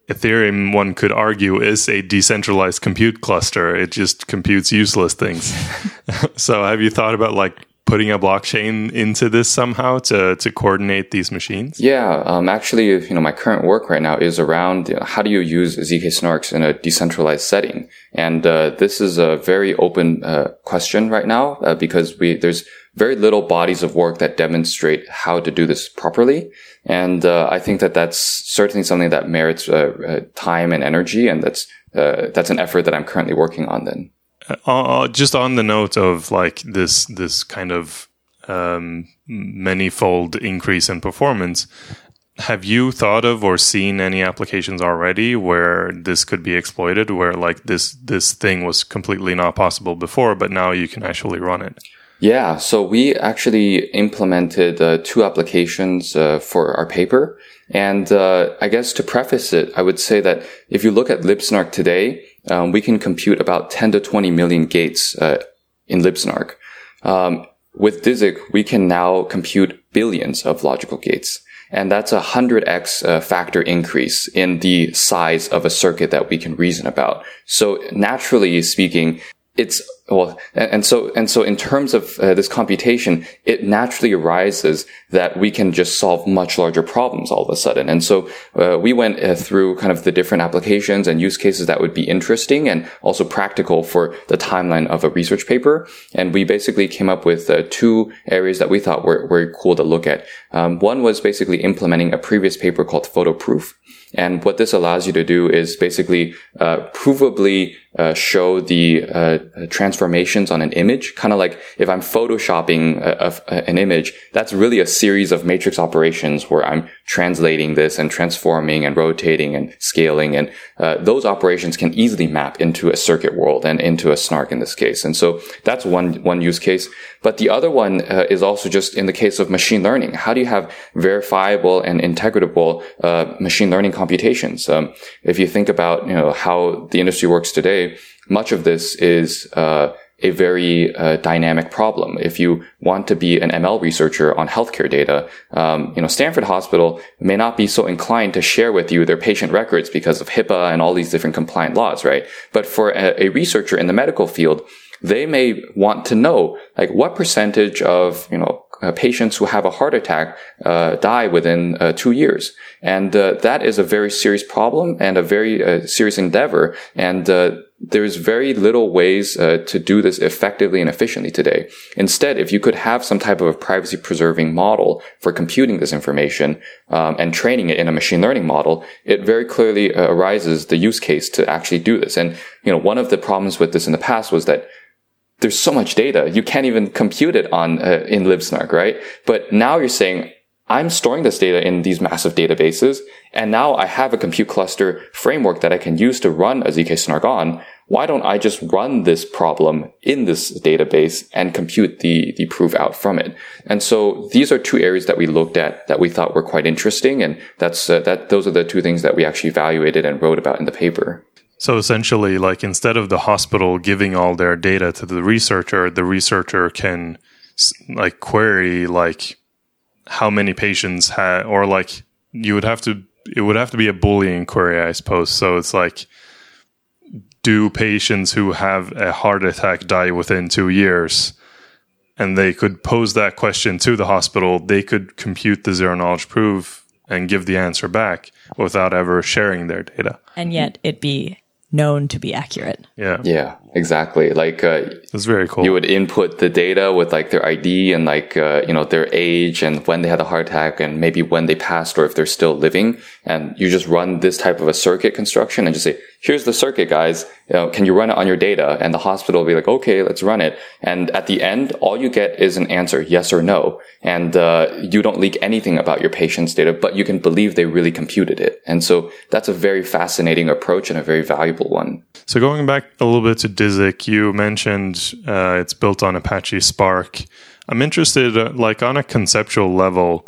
Ethereum, one could argue is a decentralized compute cluster. It just computes useless things. *laughs* so have you thought about like putting a blockchain into this somehow to to coordinate these machines? Yeah, um, actually, you know, my current work right now is around you know, how do you use zk snarks in a decentralized setting, and uh, this is a very open uh, question right now uh, because we there's very little bodies of work that demonstrate how to do this properly, and uh, I think that that's certainly something that merits uh, uh, time and energy, and that's that's an effort that I'm currently working on. Then. Uh, uh, just on the note of like this this kind of um, manifold increase in performance have you thought of or seen any applications already where this could be exploited where like this this thing was completely not possible before but now you can actually run it? Yeah so we actually implemented uh, two applications uh, for our paper. And uh, i guess to preface it i would say that if you look at libsnark today um, we can compute about 10 to 20 million gates uh, in libsnark. Um, with DIZK, we can now compute billions of logical gates. And that's a 100x uh, factor increase in the size of a circuit that we can reason about. So naturally speaking, it's well, and so and so in terms of uh, this computation, it naturally arises that we can just solve much larger problems all of a sudden. And so uh, we went uh, through kind of the different applications and use cases that would be interesting and also practical for the timeline of a research paper. And we basically came up with uh, two areas that we thought were were cool to look at. Um, one was basically implementing a previous paper called PhotoProof. And what this allows you to do is basically uh, provably uh, show the uh, transformations on an image. Kind of like if I'm photoshopping a, a, an image, that's really a series of matrix operations where I'm translating this and transforming and rotating and scaling. And uh, those operations can easily map into a circuit world and into a snark in this case. And so that's one one use case. But the other one uh, is also just in the case of machine learning. How do you have verifiable and integratable uh, machine learning computations? Um, if you think about you know how the industry works today, much of this is uh, a very uh, dynamic problem. If you want to be an ML researcher on healthcare data, um, you know, Stanford Hospital may not be so inclined to share with you their patient records because of HIPAA and all these different compliant laws, right? But for a, a researcher in the medical field, they may want to know like what percentage of you know uh, patients who have a heart attack uh, die within uh, two years, and uh, that is a very serious problem and a very uh, serious endeavor. And uh, there's very little ways to do this effectively and efficiently today. Instead, if you could have some type of a privacy preserving model for computing this information um, and training it in a machine learning model, it very clearly arises the use case to actually do this. And you know, one of the problems with this in the past was that there's so much data. You can't even compute it on, uh, in LibSnark, right? But now you're saying, I'm storing this data in these massive databases. And now I have a compute cluster framework that I can use to run a ZK Snark on. Why don't I just run this problem in this database and compute the, the proof out from it? And so these are two areas that we looked at that we thought were quite interesting. And that's, uh, that, those are the two things that we actually evaluated and wrote about in the paper. So essentially, like instead of the hospital giving all their data to the researcher, the researcher can like query like how many patients had, or like you would have to, it would have to be a Boolean query, I suppose. So it's like, do patients who have a heart attack die within two years? And they could pose that question to the hospital. They could compute the zero knowledge proof and give the answer back without ever sharing their data. And yet it be known to be accurate. Yeah. Yeah, exactly. Like, uh, that's very cool. You would input the data with like their ID and like, uh, you know, their age and when they had a heart attack and maybe when they passed or if they're still living. And you just run this type of a circuit construction and just say, here's the circuit, guys. You know, can you run it on your data? And the hospital will be like, okay, let's run it. And at the end, all you get is an answer, yes or no. And, uh, you don't leak anything about your patient's data, but you can believe they really computed it. And so that's a very fascinating approach and a very valuable one. So going back a little bit to DIZK, you mentioned, uh, it's built on Apache Spark. I'm interested, uh, like on a conceptual level,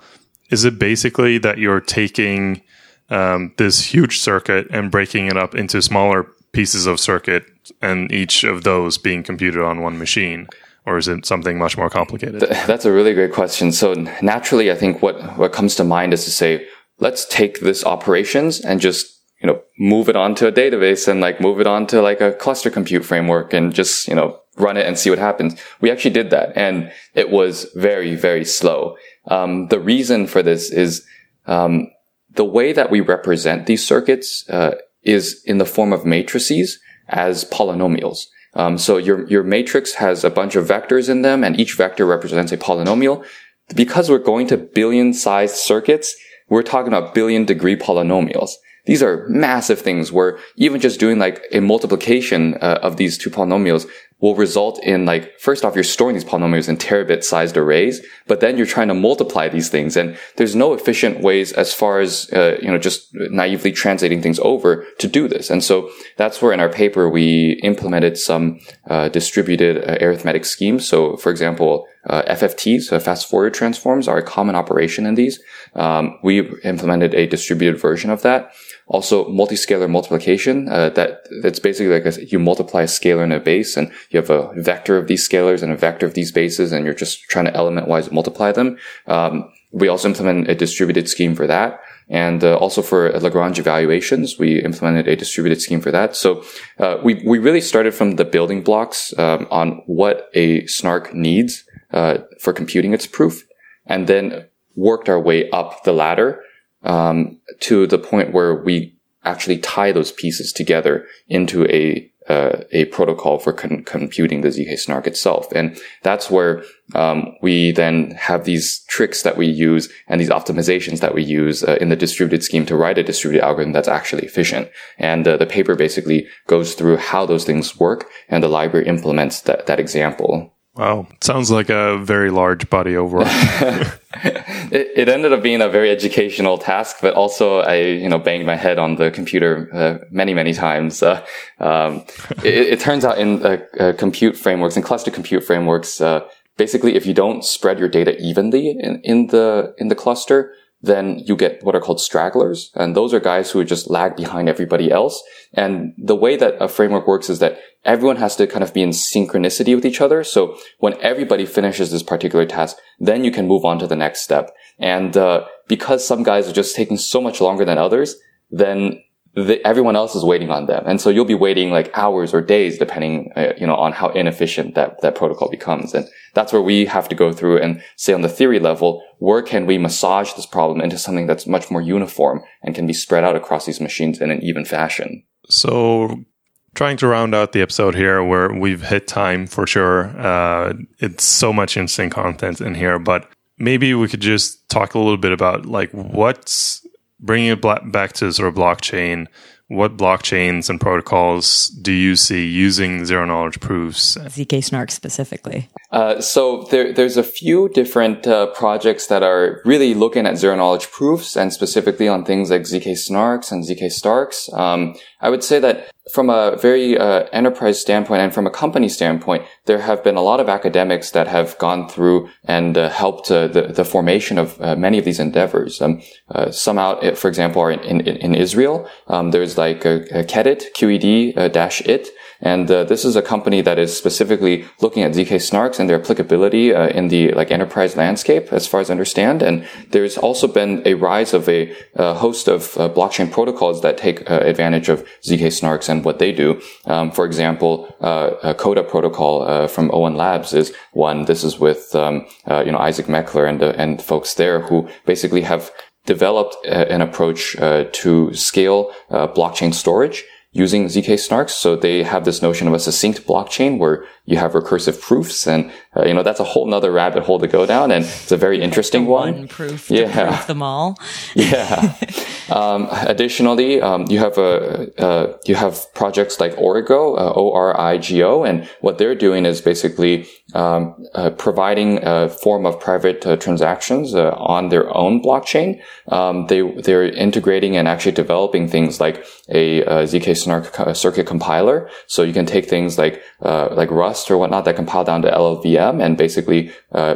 is it basically that you're taking um, this huge circuit and breaking it up into smaller pieces of circuit and each of those being computed on one machine? Or is it something much more complicated? That's a really great question. So naturally, I think what, what comes to mind is to say, let's take this operations and just you know, move it onto a database and like move it onto like a cluster compute framework and just, you know, run it and see what happens. We actually did that and it was very, very slow. Um, the reason for this is, um, the way that we represent these circuits uh, is in the form of matrices as polynomials. Um, so your your matrix has a bunch of vectors in them, and each vector represents a polynomial. Because we're going to billion sized circuits, we're talking about billion degree polynomials. These are massive things where even just doing like a multiplication uh, of these two polynomials will result in like, first off, you're storing these polynomials in terabit sized arrays, but then you're trying to multiply these things. And there's no efficient ways as far as, uh, you know, just naively translating things over to do this. And so that's where in our paper we implemented some uh, distributed uh, arithmetic schemes. So for example, uh, FFTs, fast Fourier transforms are a common operation in these. Um, we implemented a distributed version of that. Also, multiscalar multiplication, uh, that, that's basically like a, you multiply a scalar and a base and you have a vector of these scalars and a vector of these bases and you're just trying to element wise multiply them. Um, we also implement a distributed scheme for that. And uh, also for Lagrange evaluations, we implemented a distributed scheme for that. So uh, we we really started from the building blocks um, on what a snark needs uh, for computing its proof, and then worked our way up the ladder um, to the point where we actually tie those pieces together into a uh, a protocol for con- computing the zk snark itself, and that's where um, we then have these tricks that we use and these optimizations that we use uh, in the distributed scheme to write a distributed algorithm that's actually efficient. And uh, the paper basically goes through how those things work, and the library implements that that example. Wow, sounds like a very large body overall. *laughs* it, it, ended up being a very educational task, but also I, you know, banged my head on the computer uh, many, many times. Uh, um, it, it, turns out in uh, uh compute frameworks and cluster compute frameworks, uh, basically, if you don't spread your data evenly in, in the in the cluster, then you get what are called stragglers. And those are guys who just lag behind everybody else. And the way that a framework works is that everyone has to kind of be in synchronicity with each other. So when everybody finishes this particular task, then you can move on to the next step. And uh, because some guys are just taking so much longer than others, then the, everyone else is waiting on them. And so you'll be waiting like hours or days, depending, uh, you know, on how inefficient that, that protocol becomes. And that's where we have to go through and say on the theory level, where can we massage this problem into something that's much more uniform and can be spread out across these machines in an even fashion? So trying to round out the episode here where we've hit time for sure. Uh, it's so much interesting content in here, but maybe we could just talk a little bit about like what's bringing it back to sort of blockchain what blockchains and protocols do you see using zero knowledge proofs? ZK Snark specifically. Uh, so there, there's a few different uh, projects that are really looking at zero knowledge proofs and specifically on things like ZK Snarks and ZK Starks. Um, I would say that from a very uh, enterprise standpoint and from a company standpoint, there have been a lot of academics that have gone through and uh, helped uh, the, the formation of uh, many of these endeavors. Um, uh, some out, for example, are in, in, in Israel. Um, there's like a, a QED, Uh, and uh, this is a company that is specifically looking at ZK snarks and their applicability uh, in the like enterprise landscape, as far as I understand. And there's also been a rise of a, a host of uh, blockchain protocols that take uh, advantage of ZK snarks and what they do. Um, for example, uh, a Coda protocol uh, from O(1) Labs is one. This is with um, you know Izaak Meckler and and folks there who basically have developed an approach to scale blockchain storage using ZK snarks. So they have this notion of a succinct blockchain where you have recursive proofs and, uh, you know, that's a whole nother rabbit hole to go down. And it's a very interesting one. one. proof yeah. prove them all. *laughs* yeah. Um, additionally, um, you have a, uh, you have projects like Origo, uh, O-R-I-G-O, and what they're doing is basically um, uh, providing a form of private uh, transactions uh, on their own blockchain. Um, they they're integrating and actually developing things like a, a zk snark circuit compiler, so you can take things like like Rust or whatnot that compile down to LLVM and basically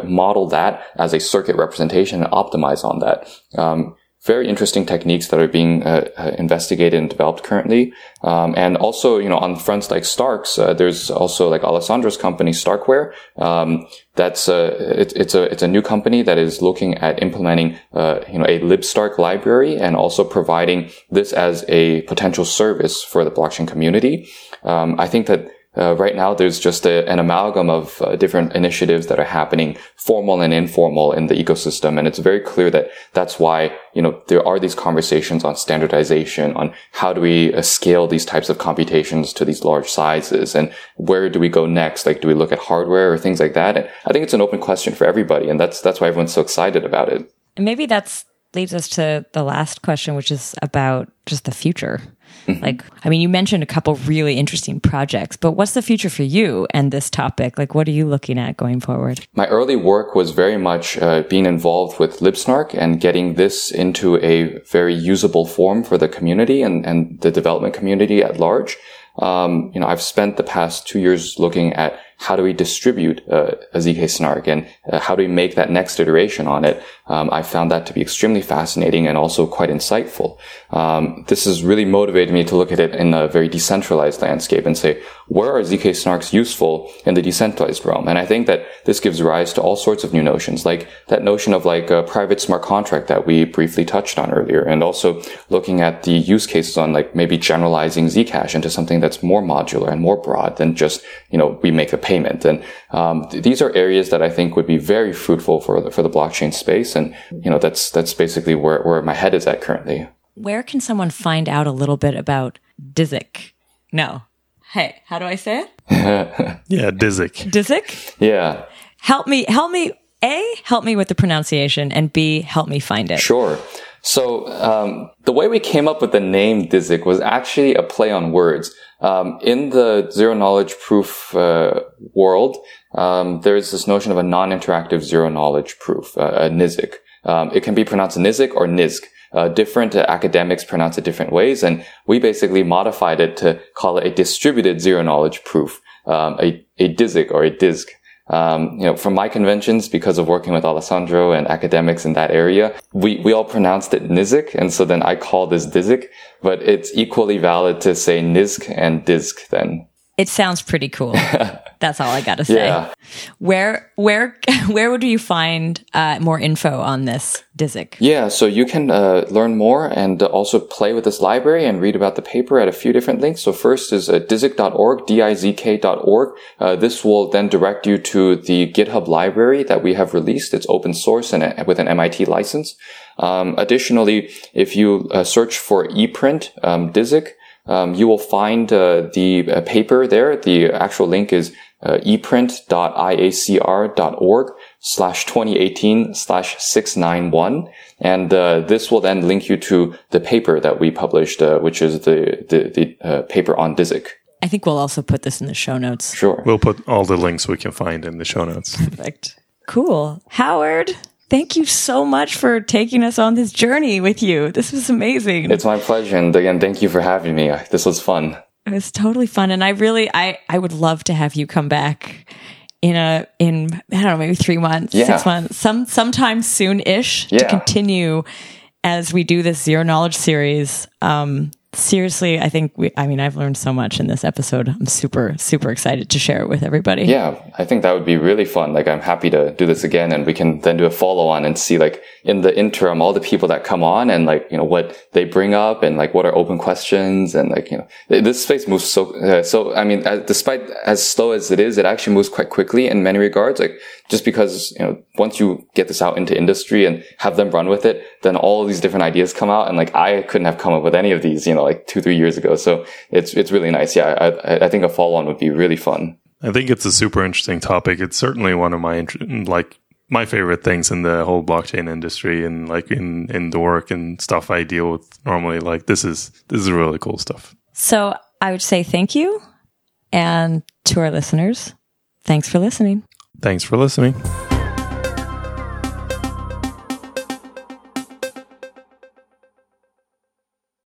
model that as a circuit representation and optimize on that. Um, very interesting techniques that are being uh, uh, investigated and developed currently. Um, and also, you know, on fronts like Starks, uh, there's also like Alessandro's company, Starkware. Um, that's uh, it, it's a it's a new company that is looking at implementing, uh, you know, a libstark library and also providing this as a potential service for the blockchain community. Um, I think that uh, right now, there's just a, an amalgam of uh, different initiatives that are happening, formal and informal, in the ecosystem, and it's very clear that that's why you know there are these conversations on standardization, on how do we uh, scale these types of computations to these large sizes, and where do we go next? Like, do we look at hardware or things like that? And I think it's an open question for everybody, and that's that's why everyone's so excited about it. And maybe that's leads us to the last question, which is about just the future. Mm-hmm. Like, I mean, you mentioned a couple really interesting projects, but what's the future for you and this topic? Like, what are you looking at going forward? My early work was very much uh, being involved with LibSnark and getting this into a very usable form for the community and, and the development community at large. Um, you know, I've spent the past two years looking at how do we distribute uh, a ZK snark and uh, how do we make that next iteration on it? Um, I found that to be extremely fascinating and also quite insightful. Um, this has really motivated me to look at it in a very decentralized landscape and say, where are ZK snarks useful in the decentralized realm? And I think that this gives rise to all sorts of new notions, like that notion of like a private smart contract that we briefly touched on earlier, and also looking at the use cases on like maybe generalizing Zcash into something that's more modular and more broad than just, you know, we make a payment payment. And um, th- these are areas that I think would be very fruitful for the, for the blockchain space. And you know, that's that's basically where where my head is at currently. Where can someone find out a little bit about Dizik? No. Hey, how do I say it? *laughs* yeah, Dizik. Dizik? Yeah. Help me, help me, A, help me with the pronunciation, and B, help me find it. Sure. So um, the way we came up with the name Dizik was actually a play on words. Um, in the zero knowledge proof uh, world, um, there is this notion of a non-interactive zero knowledge proof, uh, a NIZK. Um, it can be pronounced NIZK or NIZK. Uh, different uh, academics pronounce it different ways, and we basically modified it to call it a distributed zero knowledge proof, um, a, a DIZK or a DIZK. Um, you know, from my conventions, because of working with Alessandro and academics in that area, we, we all pronounced it Nizik. And so then I call this Dizik, but it's equally valid to say Nizk and Dizk then. It sounds pretty cool. *laughs* That's all I got to say. Yeah. Where where *laughs* where would you find uh, more info on this DIZK? Yeah, so you can uh, learn more and also play with this library and read about the paper at a few different links. So first is uh, dizk.org, D-I-Z-K.org. Uh, this will then direct you to the GitHub library that we have released. It's open source and uh, with an MIT license. Um, additionally, if you uh, search for ePrint um, um, you will find uh, the uh, paper there. The actual link is uh, eprint.iacr.org slash 2018 slash 691. And uh, this will then link you to the paper that we published, uh, which is the, the, the uh, paper on DIZK. I think we'll also put this in the show notes. Sure. We'll put all the links we can find in the show notes. Perfect. Cool. Howard, thank you so much for taking us on this journey with you. This was amazing. It's my pleasure. And again, thank you for having me. This was fun. It was totally fun. And I really, I, I would love to have you come back in a, in, I don't know, maybe three months, Yeah. six months, some, sometime soon ish to continue as we do this zero knowledge series. Um, seriously, I think we, I mean, I've learned so much in this episode. I'm super, super excited to share it with everybody. Yeah, I think that would be really fun. Like, I'm happy to do this again and we can then do a follow on and see like in the interim, all the people that come on and like, you know, what they bring up and like what are open questions and like, you know, this space moves so, uh, so, I mean, uh, despite as slow as it is, it actually moves quite quickly in many regards. Like, just because, you know, once you get this out into industry and have them run with it, then all these different ideas come out. And like, I couldn't have come up with any of these, you know, like two, three years ago. So it's, it's really nice. Yeah. I, I think a follow on would be really fun. I think it's a super interesting topic. It's certainly one of my like my favorite things in the whole blockchain industry and like in in the work and stuff I deal with normally. Like this is this is really cool stuff. So I would say thank you. And to our listeners, thanks for listening. Thanks for listening.